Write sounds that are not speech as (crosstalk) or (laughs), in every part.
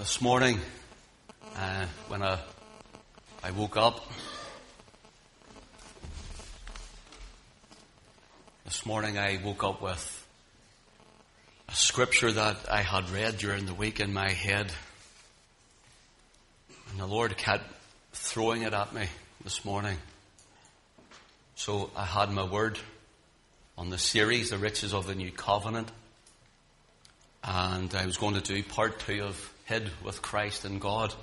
this morning uh, when I, I woke up. This morning I woke up with a scripture that I had read during the week in my head. And the Lord kept throwing it at me this morning. So I had my word on the series, The Riches of the New Covenant. And I was going to do part two of hid with Christ and God.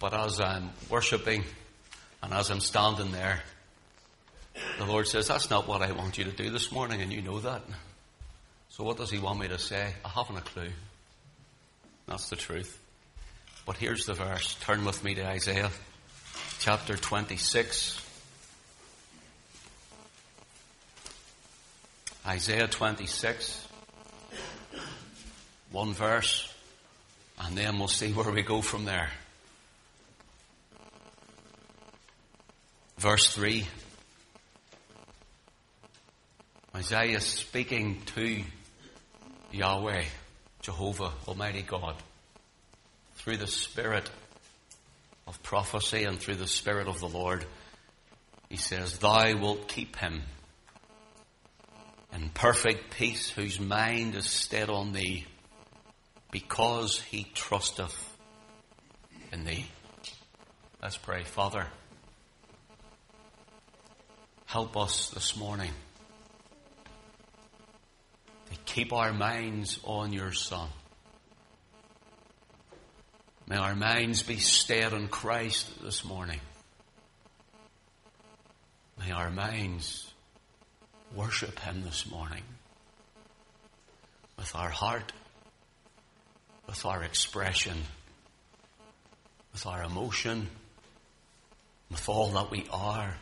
But as I'm worshipping and as I'm standing there, the Lord says, That's not what I want you to do this morning, and you know that. So, what does He want me to say? I haven't a clue. That's the truth. But here's the verse. Turn with me to Isaiah chapter 26. Isaiah 26. One verse. And then we'll see where we go from there. Verse 3. Isaiah speaking to Yahweh, Jehovah, Almighty God, through the Spirit of prophecy and through the Spirit of the Lord. He says, Thou wilt keep him in perfect peace whose mind is stayed on thee because he trusteth in thee. Let's pray. Father, help us this morning to keep our minds on your Son. May our minds be stayed on Christ this morning. May our minds worship Him this morning with our heart with our expression, with our emotion, with all that we are,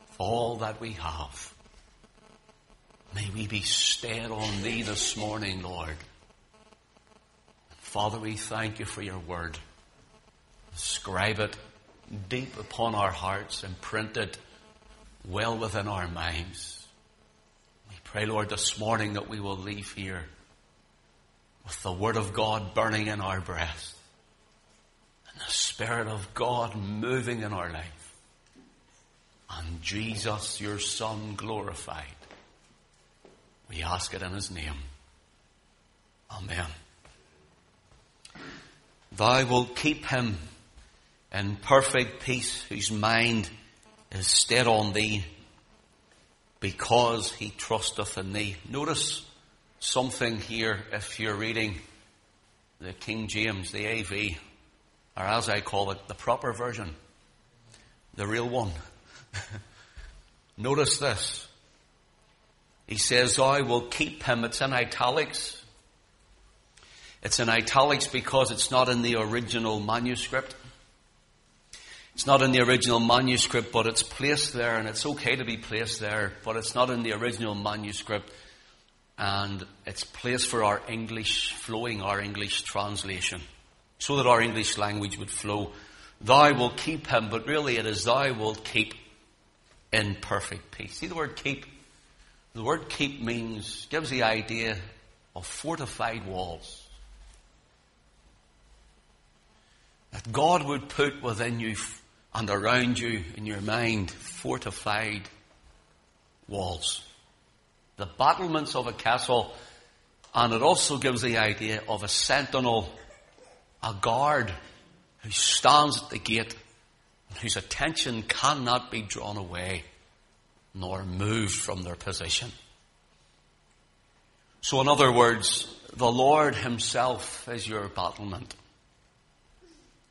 with all that we have. May we be stayed on Thee this morning, Lord. Father, we thank You for Your word. Scribe it deep upon our hearts and print it well within our minds. We pray, Lord, this morning that we will leave here with the Word of God burning in our breast and the Spirit of God moving in our life and Jesus, your Son, glorified. We ask it in His name. Amen. Thou wilt keep him in perfect peace whose mind is stayed on thee because he trusteth in thee. Notice something here if you're reading the King James, the AV, or as I call it, the proper version, the real one. (laughs) Notice this. He says, I will keep him. It's in italics. It's in italics because it's not in the original manuscript. It's not in the original manuscript, but it's placed there, and it's okay to be placed there, but it's not in the original manuscript and it's place for our English flowing, our English translation, so that our English language would flow. Thou will keep him, but really it is thou will keep in perfect peace. See the word keep? The word keep means, gives the idea of fortified walls. That God would put within you and around you in your mind fortified walls the battlements of a castle, and it also gives the idea of a sentinel, a guard who stands at the gate whose attention cannot be drawn away nor moved from their position. So, in other words, the Lord Himself is your battlement.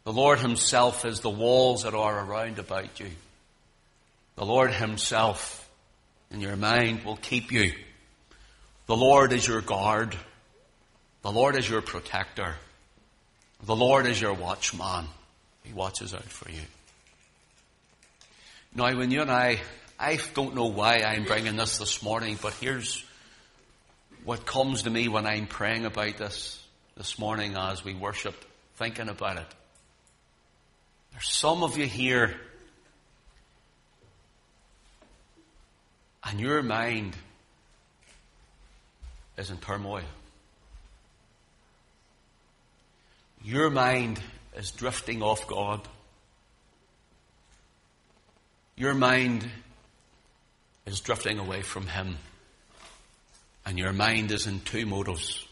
The Lord Himself is the walls that are around about you. The Lord Himself in your mind will keep you. The Lord is your guard. The Lord is your protector. The Lord is your watchman. He watches out for you. Now, when you and I, I don't know why I'm bringing this this morning, but here's what comes to me when I'm praying about this this morning as we worship, thinking about it. There's some of you here and your mind is in turmoil. your mind is drifting off God. Your mind is drifting away from Him. And your mind is in two motives.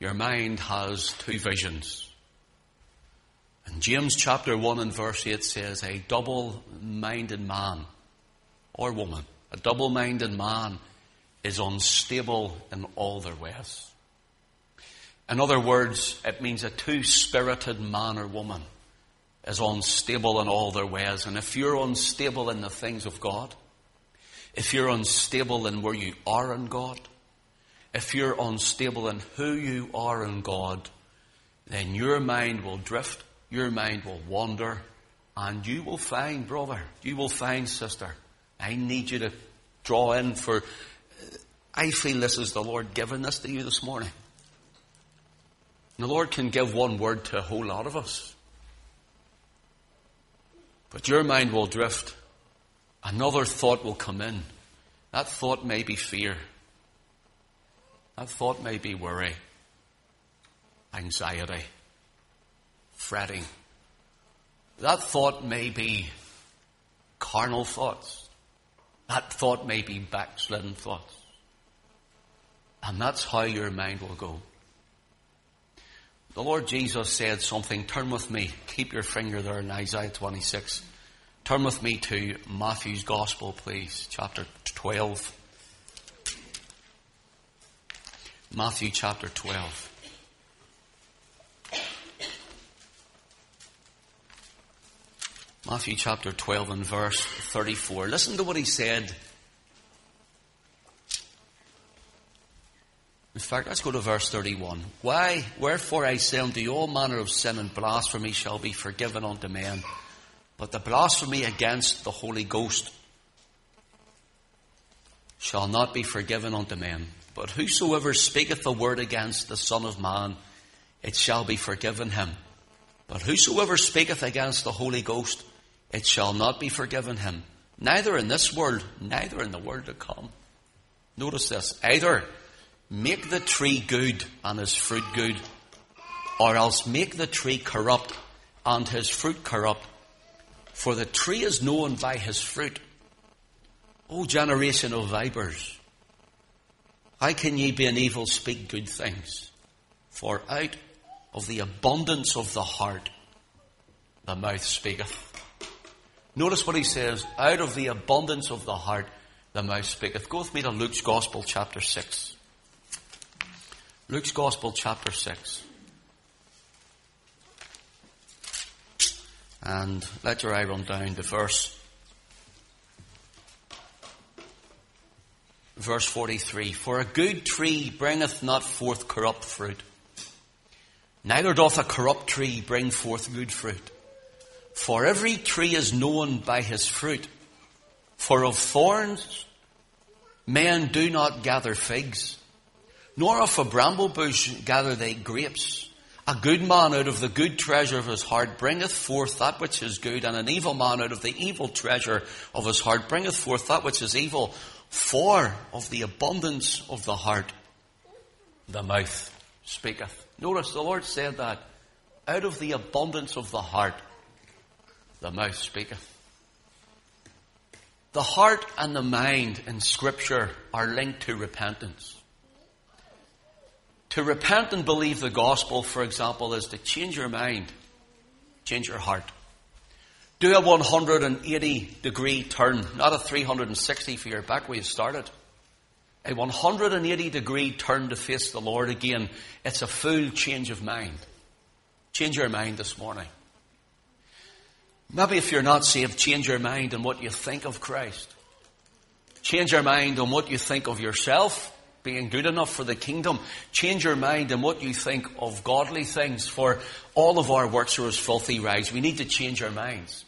Your mind has two visions. And James chapter 1 and verse 8 says, A double minded man or woman, a double minded man is unstable in all their ways. In other words, it means a two spirited man or woman is unstable in all their ways. And if you're unstable in the things of God, if you're unstable in where you are in God, if you're unstable in who you are in God, then your mind will drift, your mind will wander, and you will find, brother, you will find, sister, I need you to draw in for, I feel this is the Lord giving this to you this morning. The Lord can give one word to a whole lot of us. But your mind will drift. Another thought will come in. That thought may be fear. That thought may be worry, anxiety, fretting. That thought may be carnal thoughts. That thought may be backslidden thoughts. And that's how your mind will go. The Lord Jesus said something. Turn with me. Keep your finger there in Isaiah 26. Turn with me to Matthew's Gospel, please, chapter 12. Matthew chapter 12. Matthew chapter 12 and verse 34. Listen to what he said. In fact, let's go to verse 31. Why? Wherefore I say unto you, all manner of sin and blasphemy shall be forgiven unto men, but the blasphemy against the Holy Ghost shall not be forgiven unto men. But whosoever speaketh a word against the Son of Man, it shall be forgiven him. But whosoever speaketh against the Holy Ghost, it shall not be forgiven him. Neither in this world, neither in the world to come. Notice this. Either make the tree good and his fruit good, or else make the tree corrupt and his fruit corrupt. For the tree is known by his fruit. O generation of vipers, how can ye be an evil speak good things? For out of the abundance of the heart the mouth speaketh. Notice what he says, out of the abundance of the heart the mouth speaketh. Go with me to Luke's Gospel chapter 6. Luke's Gospel chapter 6. And let your eye run down to verse verse 43. For a good tree bringeth not forth corrupt fruit, neither doth a corrupt tree bring forth good fruit. For every tree is known by his fruit. For of thorns men do not gather figs, nor of a bramble bush gather they grapes. A good man out of the good treasure of his heart bringeth forth that which is good, and an evil man out of the evil treasure of his heart bringeth forth that which is evil. For of the abundance of the heart, the mouth speaketh. Notice the Lord said that. Out of the abundance of the heart, the mouth speaketh. The heart and the mind in Scripture are linked to repentance. To repent and believe the gospel, for example, is to change your mind, change your heart. Do a 180 degree turn, not a 360 for your back where you started. A 180 degree turn to face the Lord again. It's a full change of mind. Change your mind this morning. Maybe if you're not saved, change your mind on what you think of Christ. Change your mind on what you think of yourself being good enough for the kingdom. Change your mind and what you think of godly things, for all of our works are as filthy rags. We need to change our minds.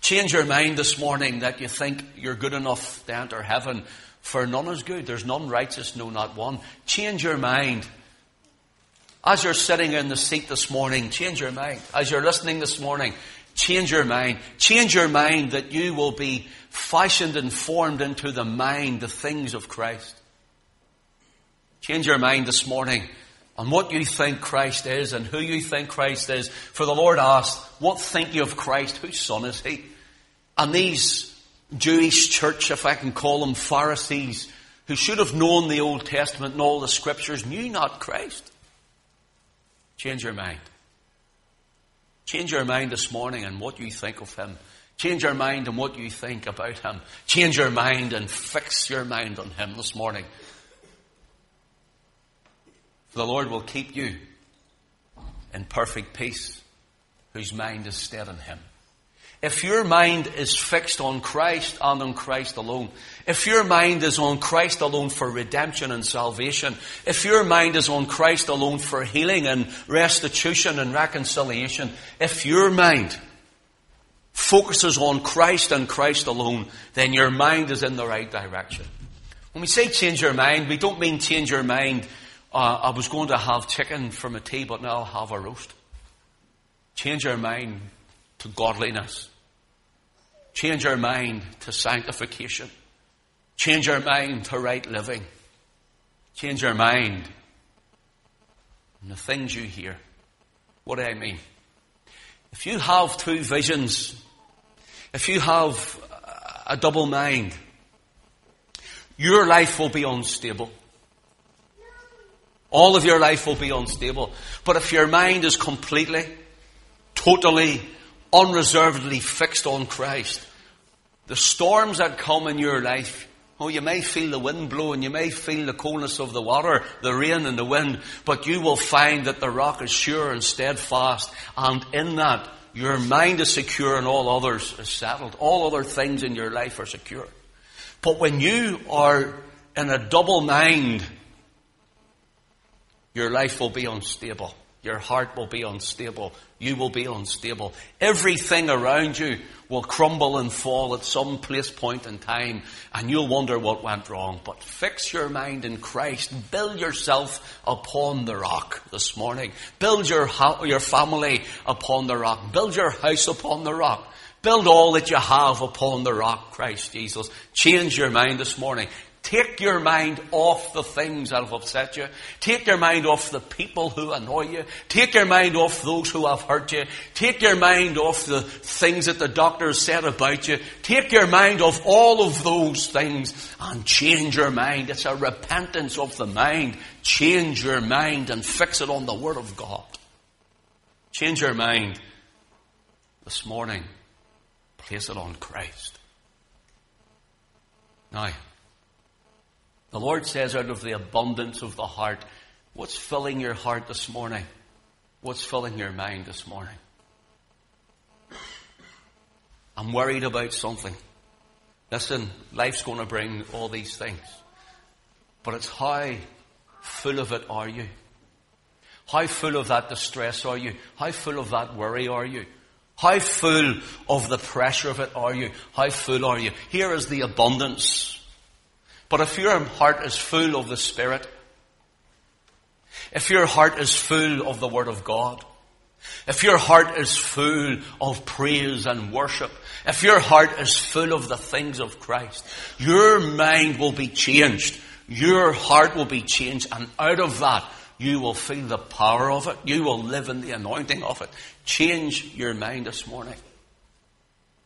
Change your mind this morning that you think you're good enough to enter heaven, for none is good. There's none righteous, no, not one. Change your mind. As you're sitting in the seat this morning, change your mind. As you're listening this morning, change your mind. Change your mind that you will be fashioned and formed into the mind, the things of Christ. Change your mind this morning on what you think Christ is and who you think Christ is. For the Lord asked, What think you of Christ? Whose son is he? And these Jewish church, if I can call them Pharisees, who should have known the Old Testament and all the scriptures, knew not Christ. Change your mind. Change your mind this morning and what you think of him. Change your mind on what you think about him. Change your mind and fix your mind on him this morning. The Lord will keep you in perfect peace whose mind is stayed on him. If your mind is fixed on Christ and on Christ alone, if your mind is on Christ alone for redemption and salvation, if your mind is on Christ alone for healing and restitution and reconciliation, if your mind focuses on Christ and Christ alone, then your mind is in the right direction. When we say change your mind, we don't mean change your mind. Uh, I was going to have chicken for my tea, but now I'll have a roast. Change your mind to godliness. Change our mind to sanctification. Change our mind to right living. Change our mind on the things you hear. What do I mean? If you have two visions, if you have a double mind, your life will be unstable. All of your life will be unstable. But if your mind is completely, totally, unreservedly fixed on Christ, the storms that come in your life, oh, you may feel the wind blowing, you may feel the coldness of the water, the rain and the wind, but you will find that the rock is sure and steadfast, and in that, your mind is secure and all others is settled. All other things in your life are secure. But when you are in a double mind, your life will be unstable. Your heart will be unstable. You will be unstable. Everything around you will crumble and fall at some place point in time and you'll wonder what went wrong. But fix your mind in Christ. Build yourself upon the rock this morning. Build your, your family upon the rock. Build your house upon the rock. Build all that you have upon the rock, Christ Jesus. Change your mind this morning. Take your mind off the things that have upset you. Take your mind off the people who annoy you. Take your mind off those who have hurt you. Take your mind off the things that the doctors said about you. Take your mind off all of those things and change your mind. It's a repentance of the mind. Change your mind and fix it on the Word of God. Change your mind this morning. Place it on Christ. Now, the Lord says, out of the abundance of the heart, what's filling your heart this morning? What's filling your mind this morning? I'm worried about something. Listen, life's going to bring all these things. But it's how full of it are you? How full of that distress are you? How full of that worry are you? How full of the pressure of it are you? How full are you? Here is the abundance but if your heart is full of the Spirit, if your heart is full of the Word of God, if your heart is full of praise and worship, if your heart is full of the things of Christ, your mind will be changed. Your heart will be changed and out of that you will feel the power of it. You will live in the anointing of it. Change your mind this morning.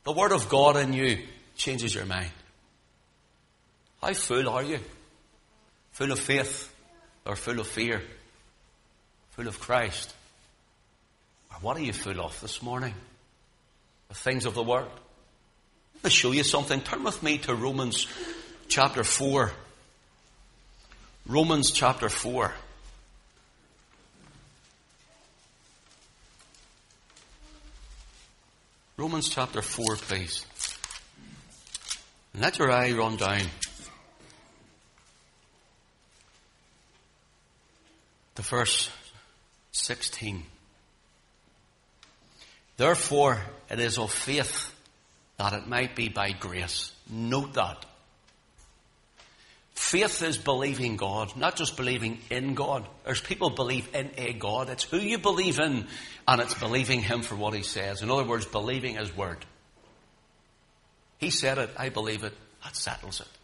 The Word of God in you changes your mind. How full are you? Full of faith or full of fear? Full of Christ? Or what are you full of this morning? The things of the world. Let me show you something. Turn with me to Romans chapter 4. Romans chapter 4. Romans chapter 4, please. And let your eye run down to verse 16. Therefore, it is of faith that it might be by grace. Note that. Faith is believing God, not just believing in God. There's people believe in a God. It's who you believe in, and it's believing Him for what He says. In other words, believing His Word. He said it, I believe it, that settles it.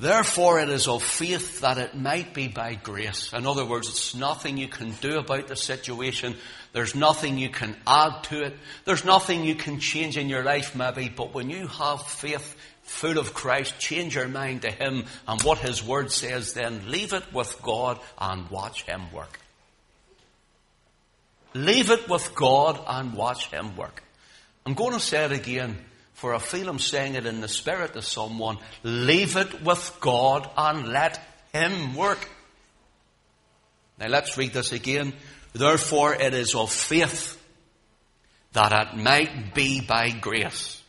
Therefore, it is of faith that it might be by grace. In other words, it's nothing you can do about the situation. There's nothing you can add to it. There's nothing you can change in your life, maybe. But when you have faith full of Christ, change your mind to Him and what His Word says, then leave it with God and watch Him work. Leave it with God and watch Him work. I'm going to say it again for I feel I'm saying it in the spirit to someone. Leave it with God and let Him work. Now let's read this again. Therefore it is of faith that it might be by grace.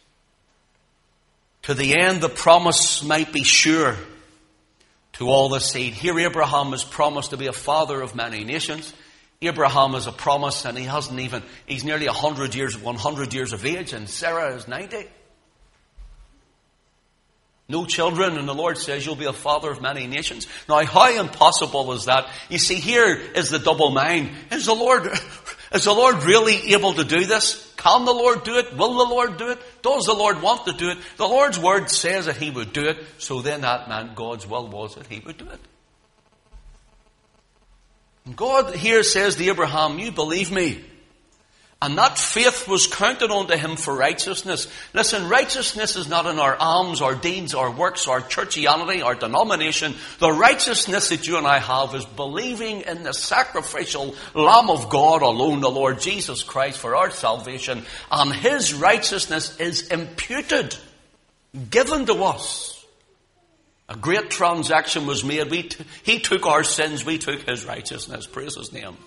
To the end the promise might be sure to all the seed. Here Abraham is promised to be a father of many nations. Abraham is a promise and he hasn't even, he's nearly a hundred years, 100 years of age and Sarah is 90. No children, and the Lord says you'll be a father of many nations. Now, how impossible is that? You see, here is the double mind. Is the Lord, (laughs) is the Lord really able to do this? Can the Lord do it? Will the Lord do it? Does the Lord want to do it? The Lord's word says that He would do it, so then that meant God's will was that He would do it. And God here says to Abraham, you believe me. And that faith was counted unto him for righteousness. Listen, righteousness is not in our alms, our deeds, our works, our churchianity, our denomination. The righteousness that you and I have is believing in the sacrificial Lamb of God alone, the Lord Jesus Christ, for our salvation. And his righteousness is imputed, given to us. A great transaction was made. We t- he took our sins, we took his righteousness. Praise his name.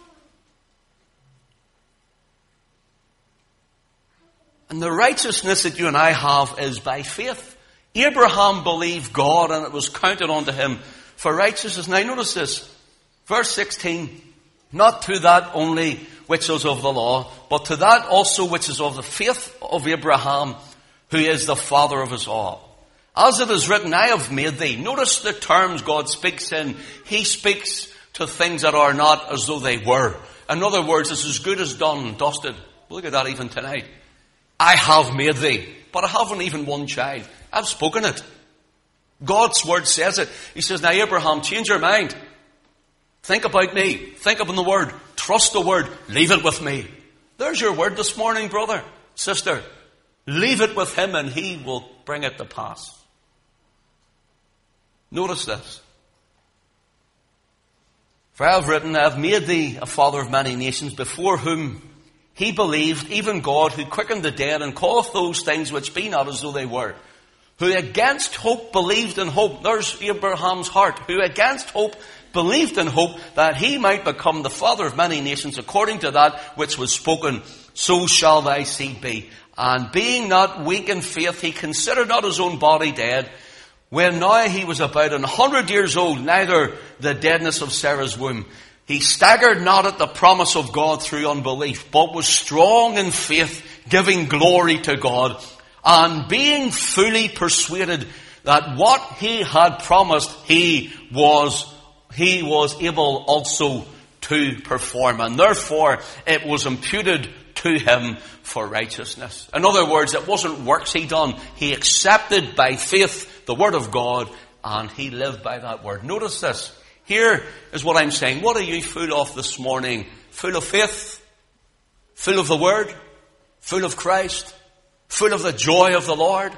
And the righteousness that you and I have is by faith. Abraham believed God and it was counted unto him for righteousness. Now notice this. Verse 16. Not to that only which is of the law, but to that also which is of the faith of Abraham, who is the father of us all. As it is written, I have made thee. Notice the terms God speaks in. He speaks to things that are not as though they were. In other words, it's as good as done dusted. Look at that even tonight. I have made thee, but I haven't even one child. I've spoken it. God's word says it. He says, now Abraham, change your mind. Think about me. Think upon the word. Trust the word. Leave it with me. There's your word this morning, brother, sister. Leave it with him and he will bring it to pass. Notice this. For I have written, I have made thee a father of many nations before whom he believed even God who quickened the dead and calleth those things which be not as though they were. Who against hope believed in hope. There's Abraham's heart. Who against hope believed in hope that he might become the father of many nations according to that which was spoken. So shall thy seed be. And being not weak in faith, he considered not his own body dead, when now he was about an hundred years old, neither the deadness of Sarah's womb. He staggered not at the promise of God through unbelief, but was strong in faith, giving glory to God, and being fully persuaded that what he had promised, he was, he was able also to perform. And therefore, it was imputed to him for righteousness. In other words, it wasn't works he done. He accepted by faith the word of God, and he lived by that word. Notice this. Here is what I'm saying. What are you full of this morning? Full of faith? Full of the Word? Full of Christ? Full of the joy of the Lord?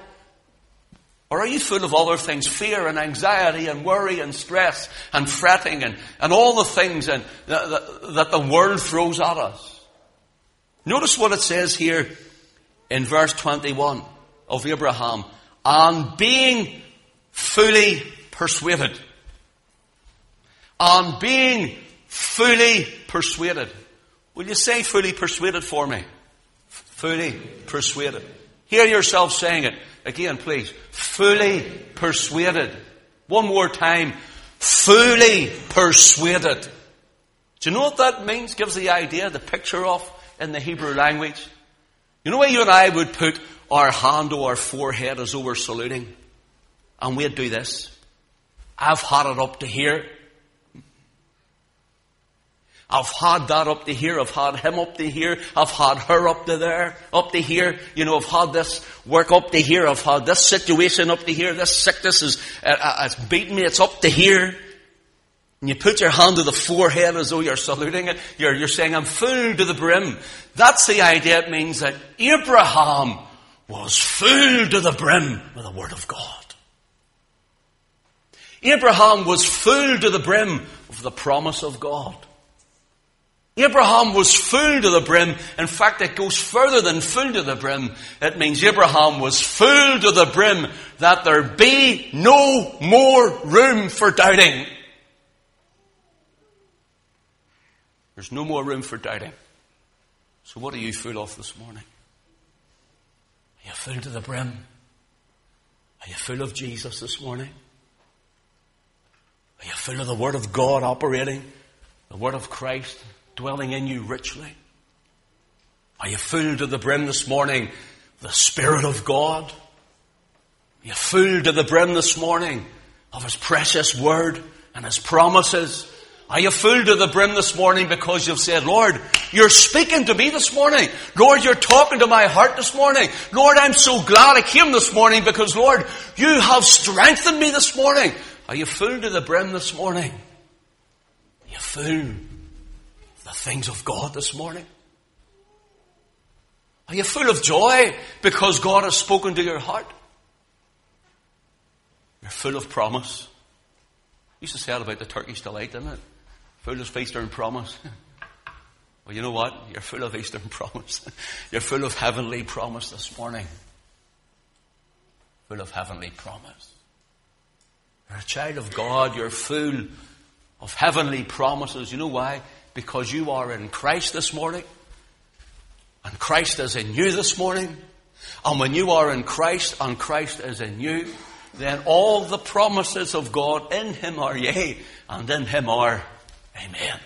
Or are you full of other things? Fear and anxiety and worry and stress and fretting and, and all the things and, that, that the world throws at us? Notice what it says here in verse 21 of Abraham. And being fully persuaded on being fully persuaded. Will you say fully persuaded for me? Fully persuaded. Hear yourself saying it. Again, please. Fully persuaded. One more time. Fully persuaded. Do you know what that means? Gives the idea, the picture of in the Hebrew language. You know where you and I would put our hand to our forehead as though we're saluting? And we'd do this. I've had it up to here. I've had that up to here. I've had him up to here. I've had her up to there, up to here. You know, I've had this work up to here. I've had this situation up to here. This sickness is, uh, uh, it's beaten me. It's up to here. And you put your hand to the forehead as though you're saluting it. You're, you're saying, I'm full to the brim. That's the idea. It means that Abraham was full to the brim with the Word of God. Abraham was full to the brim of the promise of God. Abraham was full to the brim. In fact, it goes further than full to the brim. It means Abraham was full to the brim that there be no more room for doubting. There's no more room for doubting. So what are you full of this morning? Are you full to the brim? Are you full of Jesus this morning? Are you full of the Word of God operating? The Word of Christ dwelling in you richly? Are you full to the brim this morning? The Spirit of God? Are you full to the brim this morning of His precious Word and His promises? Are you full to the brim this morning because you've said, Lord, you're speaking to me this morning. Lord, you're talking to my heart this morning. Lord, I'm so glad I came this morning because, Lord, you have strengthened me this morning. Are you full to the brim this morning? Are you full the things of God this morning? Are you full of joy because God has spoken to your heart? You're full of promise. I used to say about the Turkish delight, didn't it? Full of Eastern promise. (laughs) Well, you know what? You're full of Eastern (laughs) promise. You're full of heavenly promise this morning. Full of heavenly promise. You're a child of God. You're full of heavenly promises. You know why? Because you are in Christ this morning. And Christ is in you this morning. And when you are in Christ and Christ is in you, then all the promises of God in Him are yea, and in Him are Amen.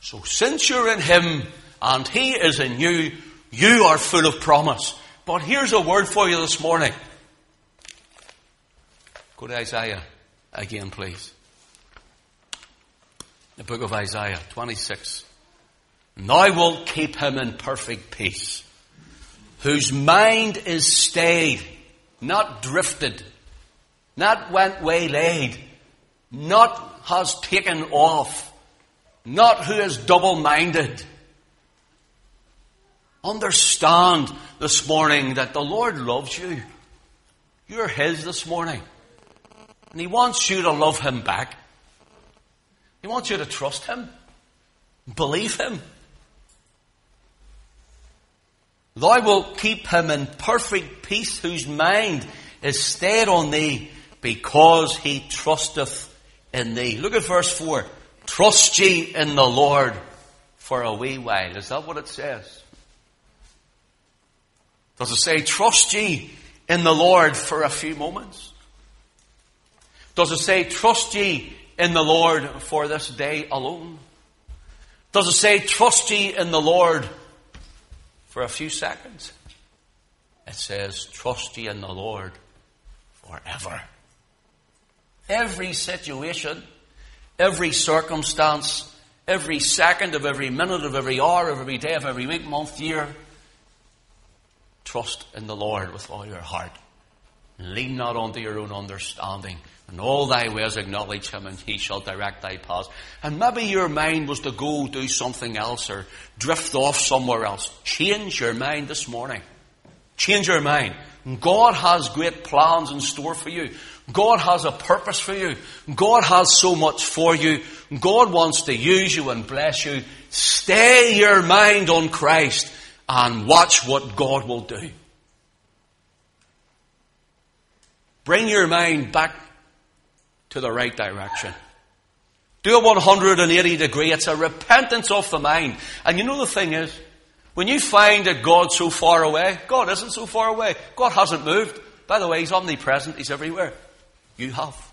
So since you're in Him and He is in you, you are full of promise. But here's a word for you this morning. Go to Isaiah again, please. The book of Isaiah 26. And will keep him in perfect peace, whose mind is stayed, not drifted, not went waylaid, not has taken off, not who is double minded. Understand this morning that the Lord loves you. You're His this morning. And He wants you to love Him back. He wants you to trust Him, believe Him. Thou wilt keep him in perfect peace whose mind is stayed on thee because he trusteth in thee. Look at verse 4. Trust ye in the Lord for a wee while. Is that what it says? Does it say, trust ye in the Lord for a few moments? Does it say, trust ye in the Lord for this day alone? Does it say, trust ye in the Lord for a few seconds? It says, trust ye in the Lord forever every situation, every circumstance, every second of every minute of every hour of every day of every week, month, year. Trust in the Lord with all your heart. lean not unto your own understanding. And all thy ways acknowledge him, and he shall direct thy paths. And maybe your mind was to go do something else or drift off somewhere else. Change your mind this morning. Change your mind. God has great plans in store for you. God has a purpose for you. God has so much for you. God wants to use you and bless you. Stay your mind on Christ and watch what God will do. Bring your mind back to the right direction. Do a 180 degree. It's a repentance of the mind. And you know the thing is, when you find that God's so far away, God isn't so far away. God hasn't moved. By the way, He's omnipresent. He's everywhere. You have.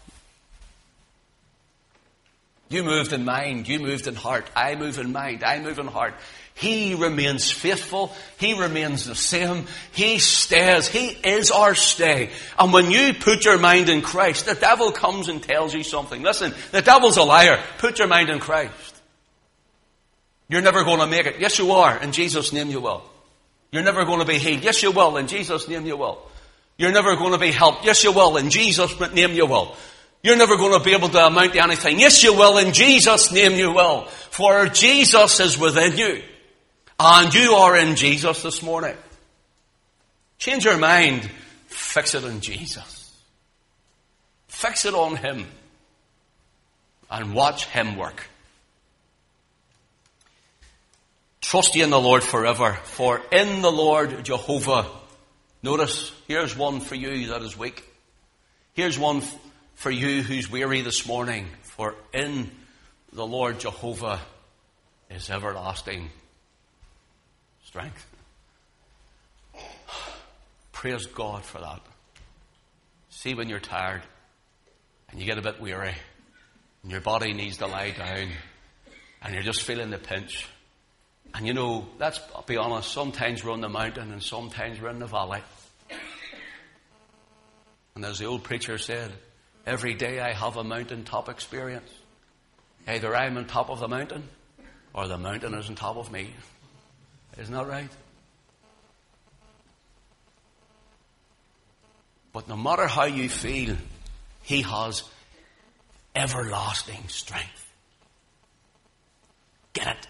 You moved in mind. You moved in heart. I move in mind. I move in heart. He remains faithful. He remains the same. He stays. He is our stay. And when you put your mind in Christ, the devil comes and tells you something. Listen, the devil's a liar. Put your mind in Christ. You're never going to make it. Yes, you are. In Jesus' name, you will. You're never going to be healed. Yes, you will. In Jesus' name, you will. You're never going to be helped. Yes, you will. In Jesus' name, you will. You're never going to be able to amount to anything. Yes, you will. In Jesus' name, you will. For Jesus is within you. And you are in Jesus this morning. Change your mind. Fix it on Jesus. Fix it on Him. And watch Him work. Trust ye in the Lord forever, for in the Lord Jehovah, notice, here's one for you that is weak. Here's one for you who's weary this morning, for in the Lord Jehovah is everlasting strength. Praise God for that. See when you're tired and you get a bit weary and your body needs to lie down and you're just feeling the pinch and you know, let's be honest, sometimes we're on the mountain and sometimes we're in the valley. And as the old preacher said, every day I have a mountaintop experience. Either I'm on top of the mountain or the mountain is on top of me. Isn't that right? But no matter how you feel, He has everlasting strength. Get it?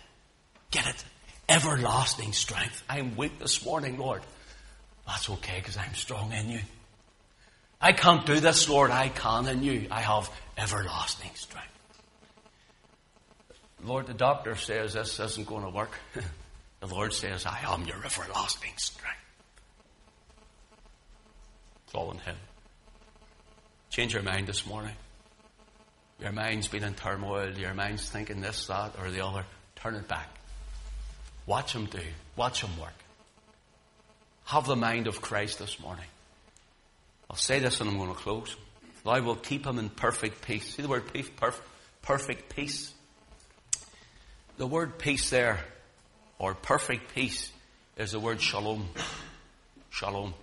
Get it? Everlasting strength. I am weak this morning, Lord. That's okay because I'm strong in you. I can't do this, Lord. I can in you. I have everlasting strength. Lord, the doctor says this isn't going to work. (laughs) the Lord says, I am your everlasting strength. It's all in Him. Change your mind this morning. Your mind's been in turmoil. Your mind's thinking this, that, or the other. Turn it back. Watch him do. Watch him work. Have the mind of Christ this morning. I'll say this and I'm going to close. I will keep him in perfect peace. See the word peace? Perf- perfect peace. The word peace there, or perfect peace, is the word shalom. Shalom.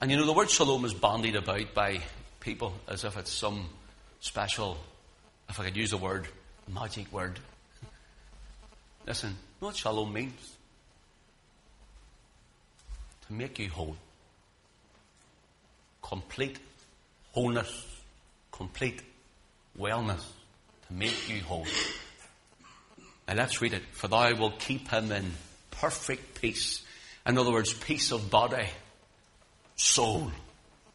And you know, the word shalom is bandied about by people as if it's some special, if I could use the word, magic word. (laughs) Listen, know what shalom means? To make you whole. Complete wholeness. Complete wellness. To make you whole. Now let's read it. For thou will keep him in perfect peace. In other words, peace of body, soul,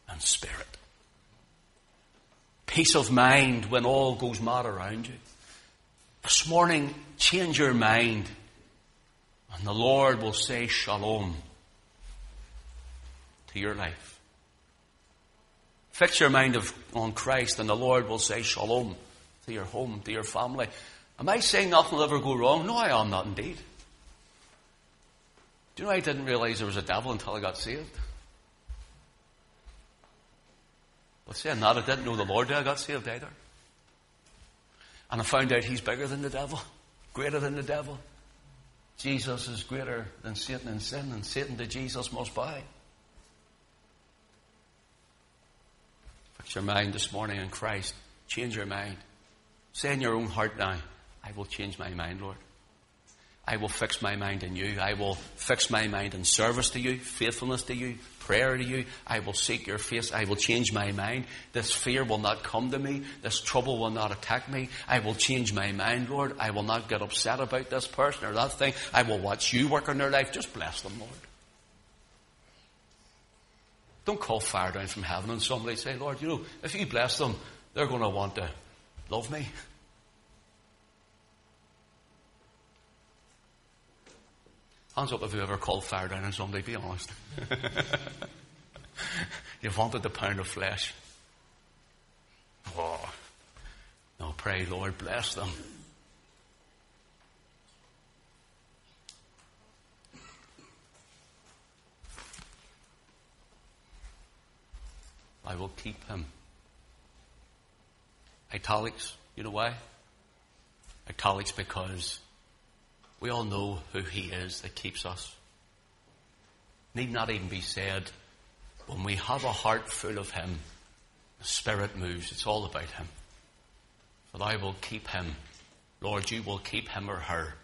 and spirit. Peace of mind when all goes mad around you. This morning, change your mind and the Lord will say shalom to your life. Fix your mind of, on Christ and the Lord will say shalom to your home, to your family. Am I saying nothing will ever go wrong? No, I am not indeed. Do you know I didn't realize there was a devil until I got saved? But saying that, I didn't know the Lord I got saved either. And I found out he's bigger than the devil, greater than the devil. Jesus is greater than Satan and sin, and Satan to Jesus must bow. Fix your mind this morning in Christ. Change your mind. Say in your own heart now, I will change my mind, Lord. I will fix my mind in you. I will fix my mind in service to you, faithfulness to you, prayer to you. I will seek your face. I will change my mind. This fear will not come to me. This trouble will not attack me. I will change my mind, Lord. I will not get upset about this person or that thing. I will watch you work in their life. Just bless them, Lord. Don't call fire down from heaven and somebody say, Lord, you know, if you bless them, they're going to want to love me. Hands up if you ever called fire down on somebody, be honest. (laughs) You've wanted the pound of flesh. Oh. No, pray, Lord, bless them. I will keep him. Italics, you know why? Italics because we all know who He is that keeps us. Need not even be said. When we have a heart full of Him, the Spirit moves. It's all about Him. But I will keep Him. Lord, you will keep him or her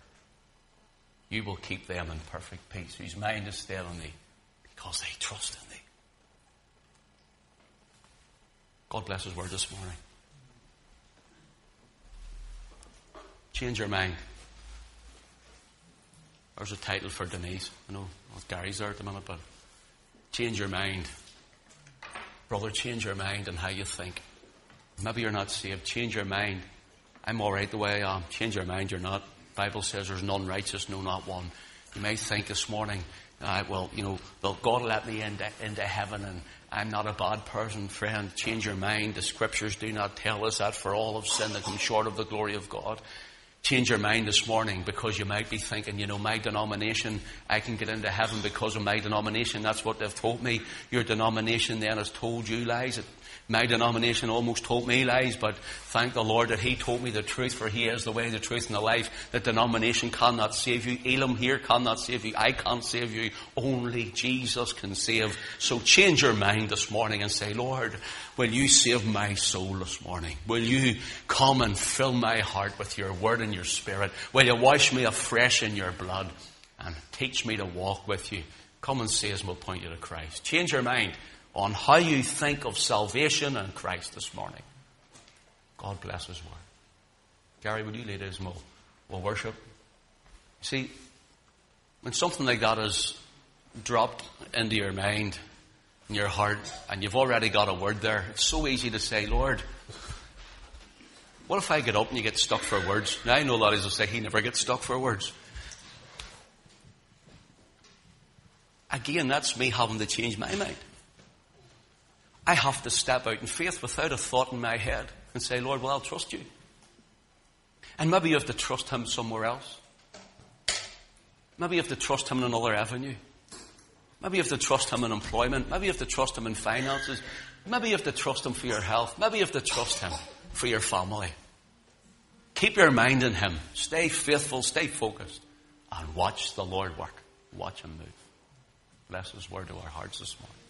you will keep them in perfect peace, whose mind is stayed on thee, because they trust in thee. God bless his word this morning. Change your mind. There's a title for Denise. I know Gary's there at the minute, but change your mind. Brother, change your mind and how you think. Maybe you're not saved. Change your mind. I'm all right the way I am. Change your mind. You're not. Bible says there's none righteous, no, not one. You may think this morning, uh, well, you know, well, God let me into, into heaven and I'm not a bad person, friend. Change your mind. The scriptures do not tell us that for all of sin that come short of the glory of God. Change your mind this morning because you might be thinking, you know, my denomination, I can get into heaven because of my denomination. That's what they've told me. Your denomination then has told you lies. It my denomination almost told me lies, but thank the Lord that He told me the truth, for He is the way, the truth, and the life. The denomination cannot save you. Elim here cannot save you. I can't save you. Only Jesus can save. So change your mind this morning and say, Lord, will you save my soul this morning? Will you come and fill my heart with your word and your spirit? Will you wash me afresh in your blood and teach me to walk with you? Come and see us, we'll point you to Christ. Change your mind on how you think of salvation and Christ this morning. God bless His word. Gary, would you lead us? We'll, we'll worship. See, when something like that is dropped into your mind, in your heart, and you've already got a word there, it's so easy to say, Lord, what if I get up and you get stuck for words? Now I know you will say he never gets stuck for words. Again, that's me having to change my mind. I have to step out in faith without a thought in my head and say, Lord, well, I'll trust you. And maybe you have to trust Him somewhere else. Maybe you have to trust Him in another avenue. Maybe you have to trust Him in employment. Maybe you have to trust Him in finances. Maybe you have to trust Him for your health. Maybe you have to trust Him for your family. Keep your mind in Him. Stay faithful, stay focused, and watch the Lord work. Watch Him move. Bless His word to our hearts this morning.